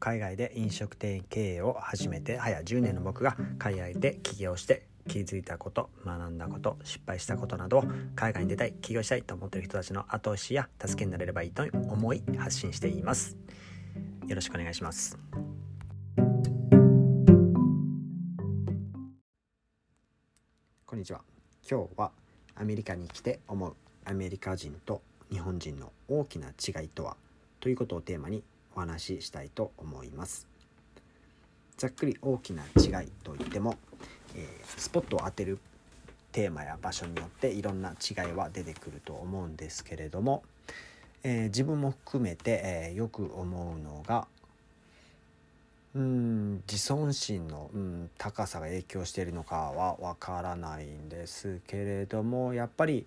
海外で飲食店経営を始めて早10年の僕が海外で起業して気づいたこと学んだこと失敗したことなどを海外に出たい起業したいと思っている人たちの後押しや助けになれればいいと思い発信しています。よろしくお願いします。こんにちは。今日はアメリカに来て思うアメリカ人と日本人の大きな違いとはということをテーマにお話ししたいと思います。ざっくり大きな違いといっても、えー、スポットを当てるテーマや場所によっていろんな違いは出てくると思うんですけれども、えー、自分も含めて、えー、よく思うのがうん自尊心の、うん、高さが影響しているのかはわからないんですけれどもやっぱり、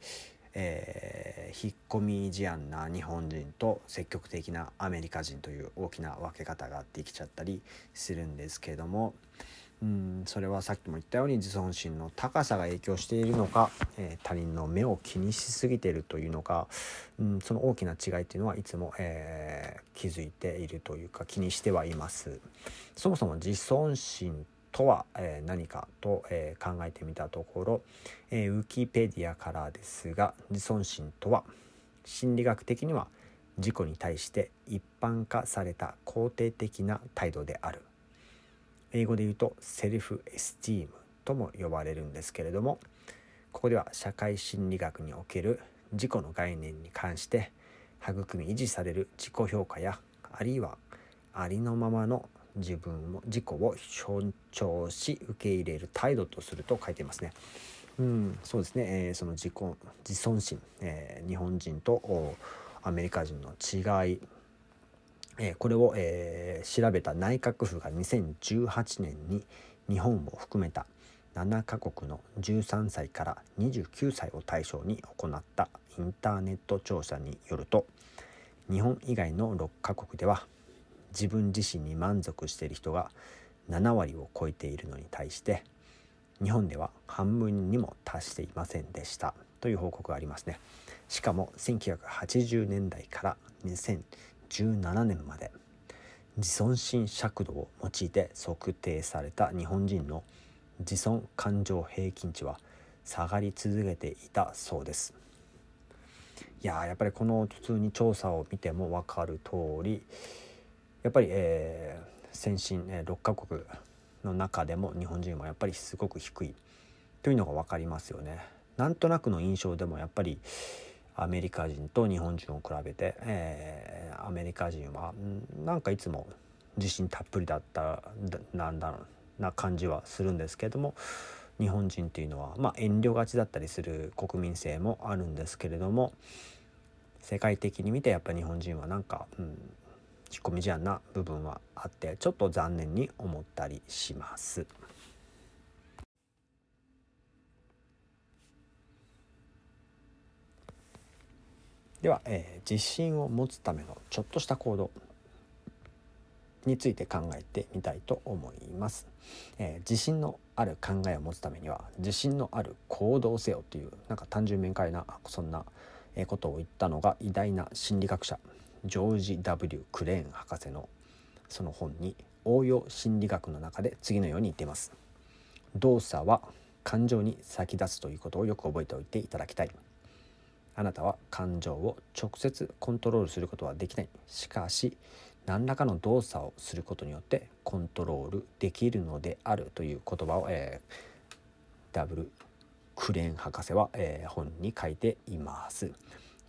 えー、引っ込み思案な日本人と積極的なアメリカ人という大きな分け方ができちゃったりするんですけどもうんそれはさっきも言ったように自尊心の高さが影響しているのか、えー、他人の目を気にしすぎてるというのか、うん、その大きな違いっていうのはいつも、えー、気づいているというか気にしてはいます。そもそも自尊心とは、え、何かと、え、考えてみたところ、えー、ウィキペディアからですが自尊心とは心理学的には自己に対して一般化された肯定的な態度である。英語で言うとセルフエスティームとも呼ばれるんですけれどもここでは社会心理学における自己の概念に関して育み維持される自己評価やあるいはありのままの自分も自己を尊重し受け入れる態度とすると書いていますね。うん、そうですね、えー、その自己自尊心、えー、日本人とアメリカ人の違い、えー、これを、えー、調べた内閣府が2018年に日本を含めた7カ国の13歳から29歳を対象に行ったインターネット調査によると日本以外の6カ国では自分自身に満足している人が7割を超えているのに対して日本では半分にも達していませんでした。という報告がありますね。しかも1980年代から2017年まで自尊心尺度を用いて測定された日本人の自尊感情平均値は下がり続けていたそうです。いややっぱりこの普通に調査を見ても分かる通りやっぱり、えー、先進、え、6カ国の中でも日本人はやっぱりすごく低いというのが分かりますよね。なんとなくの印象でもやっぱりアメリカ人と日本人を比べて、えー、アメリカ人はなんかいつも自信たっぷりだったなんだな感じはするんですけれども日本人っていうのは、まあ、遠慮がちだったりする国民性もあるんですけれども世界的に見てやっぱり日本人はなんか、うん、引っ込み思案な部分はあってちょっと残念に思ったりします。では、えー、自信を持つためのちょっとした行動について考えてみたいと思います、えー、自信のある考えを持つためには自信のある行動せよというなんか単純明快なそんなことを言ったのが偉大な心理学者ジョージ・ W・ クレーン博士のその本に応用心理学の中で次のように言っています。動作は感情に先立つということをよく覚えておいていただきたい。あなたは感情を直接コントロールすることはできない。しかし何らかの動作をすることによってコントロールできるのであるという言葉を、えー、ダブルクレーン博士は、えー、本に書いています。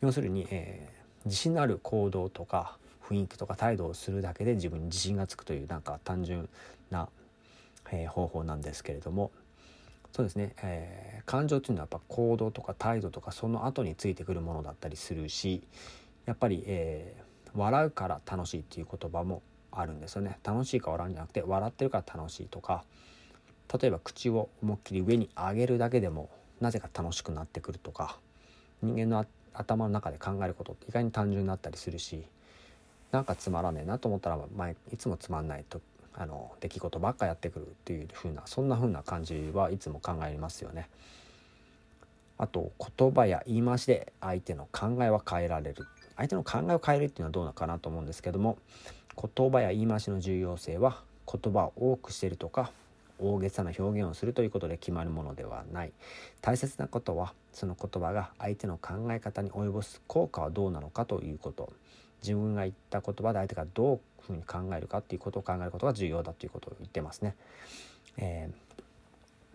要するに、えー自信のある行動とか雰囲気とか態度をするだけで自分に自信がつくというなんか単純な、えー、方法なんですけれども。そうですね、えー、感情っていうのはやっぱ行動とか態度とかその後についてくるものだったりするしやっぱり、えー、笑うから楽しいっていう言葉もあるんですよね。楽しいか笑うんじゃなくて笑ってるから楽しいとか例えば口を思いっきり上に上げるだけでもなぜか楽しくなってくるとか人間の頭の中で考えることって意外に単純だったりするしなんかつまらねえなと思ったら前いつもつまんないとあの出来事ばっかやってくるっていう風なそんな風な感じはいつも考えますよね。あと言葉や言い回しで相手の考えは変えられる相手の考えを変えるっていうのはどうなのかなと思うんですけども言葉や言い回しの重要性は言葉を多くしてるとか大げさな表現をするということで決まるものではない。大切なことはその言葉が相手の考え方に及ぼす効果はどうなのかということ。自分が言った言葉で相手がどういうふうに考えるかっていうことを考えることが重要だということを言ってますね。え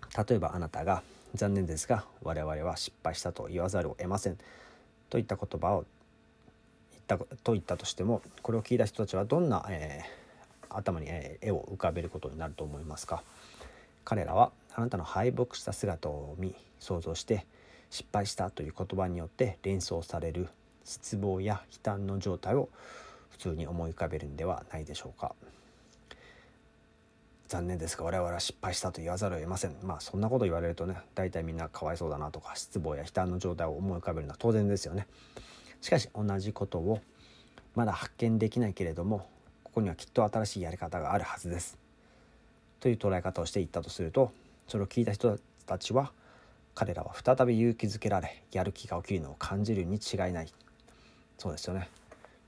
ー、例えばあなたが「残念ですが我々は失敗したと言わざるを得ません」といった言葉を言ったと言ったとしてもこれを聞いた人たちはどんな、えー、頭に、え絵を浮かべることになると思いますか？彼らはあなたの敗北した姿を見想像して失敗したという言葉によって連想される失望や悲嘆の状態を普通に思い浮かべるんではないでしょうか。残念ですが我々は失敗したと言わざるを得ません。まあそんなこと言われるとね大体みんなかわいそうだなとか失望や悲嘆の状態を思い浮かべるのは当然ですよね。しかし同じことをまだ発見できないけれどもここにはきっと新しいやり方があるはずです。という捉え方をしていったとするとそれを聞いた人たちは彼らは再び勇気づけられやる気が起きるのを感じるに違いない。そうですよね。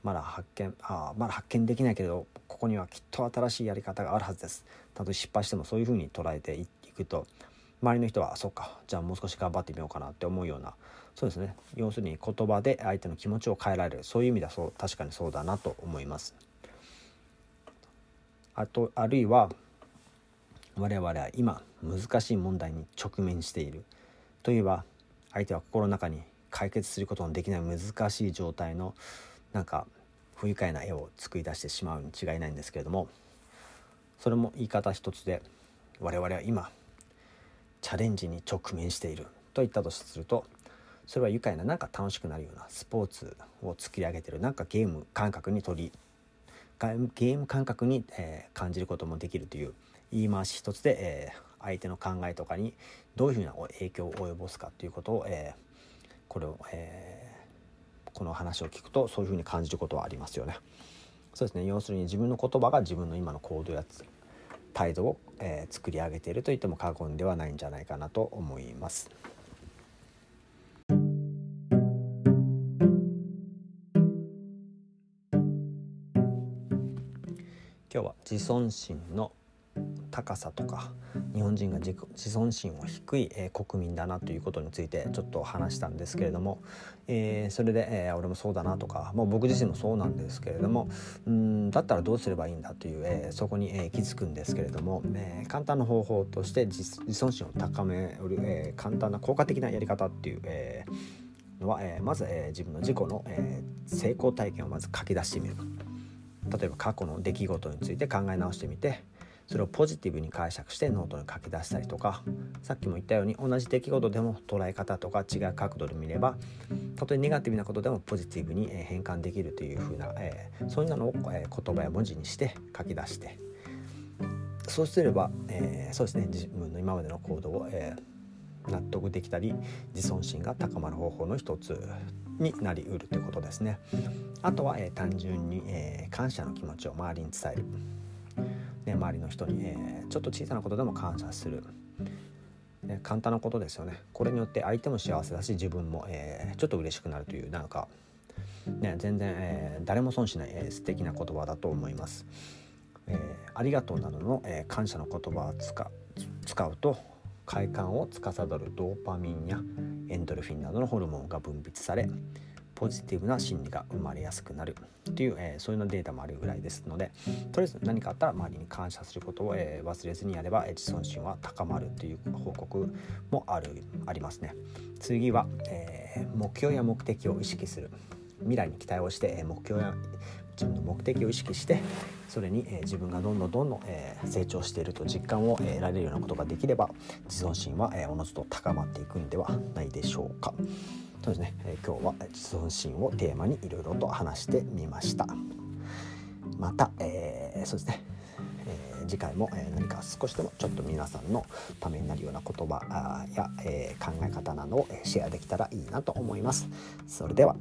まだ発見あまだ発見できないけどここにはきっと新しいやり方があるはずです。たとえ失敗してもそういうふうに捉えていくと周りの人はそっか。じゃあもう少し頑張ってみようかなって思うようなそうですね。要するに言葉で相手の気持ちを変えられる。そういう意味ではそう確かにそうだなと思います。あとあるいは我々は今難しい問題に直面している。といえば相手は心の中に解決することのできない難しい状態のなんか不愉快な絵を作り出してしまうに違いないんですけれどもそれも言い方一つで我々は今チャレンジに直面している。と言ったとするとそれは愉快ななんか楽しくなるようなスポーツを作り上げてるなんかゲーム感覚に取りゲーム感覚に、えー、感じることもできるという言い回し一つで、えー、相手の考えとかにどういうふうな影響を及ぼすかということを、えー、これを、えー、この話を聞くとそういうふうに感じることはありますよね。そうですね要するに自分の言葉が自分の今の行動や態度を、えー、作り上げていると言っても過言ではないんじゃないかなと思います。今日は自尊心の高さとか日本人が自尊心は低い、えー、国民だなということについてちょっと話したんですけれども、えー、それで、えー、俺もそうだなとかもう僕自身もそうなんですけれどもうんだったらどうすればいいんだという、えそこに、え気づくんですけれども、え簡単な方法として自尊心を高める、え簡単な効果的なやり方っていう、えのは、えまず、え自分の自己の、え成功体験をまず書き出してみる。例えば過去の出来事について考え直してみてそれをポジティブに解釈してノートに書き出したりとかさっきも言ったように同じ出来事でも捉え方とか違う角度で見ればたとえネガティブなことでもポジティブに変換できるというふうな、えー、そういうのを、言葉や文字にして書き出してそうすれば、えー、そうですね自分の今までの行動を、えー、納得できたり自尊心が高まる方法の一つになりうるということですね。あとは、えー、単純に、えー、感謝の気持ちを周りに伝える。周りの人に、えー、ちょっと小さなことでも感謝する、ね、簡単なことですよねこれによって相手も幸せだし自分も、えー、ちょっと嬉しくなるというなんか、ね、全然、えー、誰も損しない、えー、素敵な言葉だと思います。えー、ありがとうなどの、えー、感謝の言葉を使使うと快感を司るドーパミンやエンドルフィンなどのホルモンが分泌されポジティブな心理が生まれやすくなる。っていう、えー、そういうのデータもあるぐらいですのでとりあえず何かあったら周りに感謝することを、えー、忘れずにやれば、えー、自尊心は高まるという報告もあるありますね。次は、えー、目標や目的を意識する。未来に期待をして、え目標や自分の目的を意識してそれに、え自分がどんどんどんどん、え成長していると実感を得られるようなことができれば自尊心は、えおのずと高まっていくんではないでしょうか。そうですね、え今日は自尊心をテーマにいろいろと話してみました。また、えー、そうですね、え次回も、え何か少しでもちょっと皆さんのためになるような言葉や、え考え方などをシェアできたらいいなと思います。それでは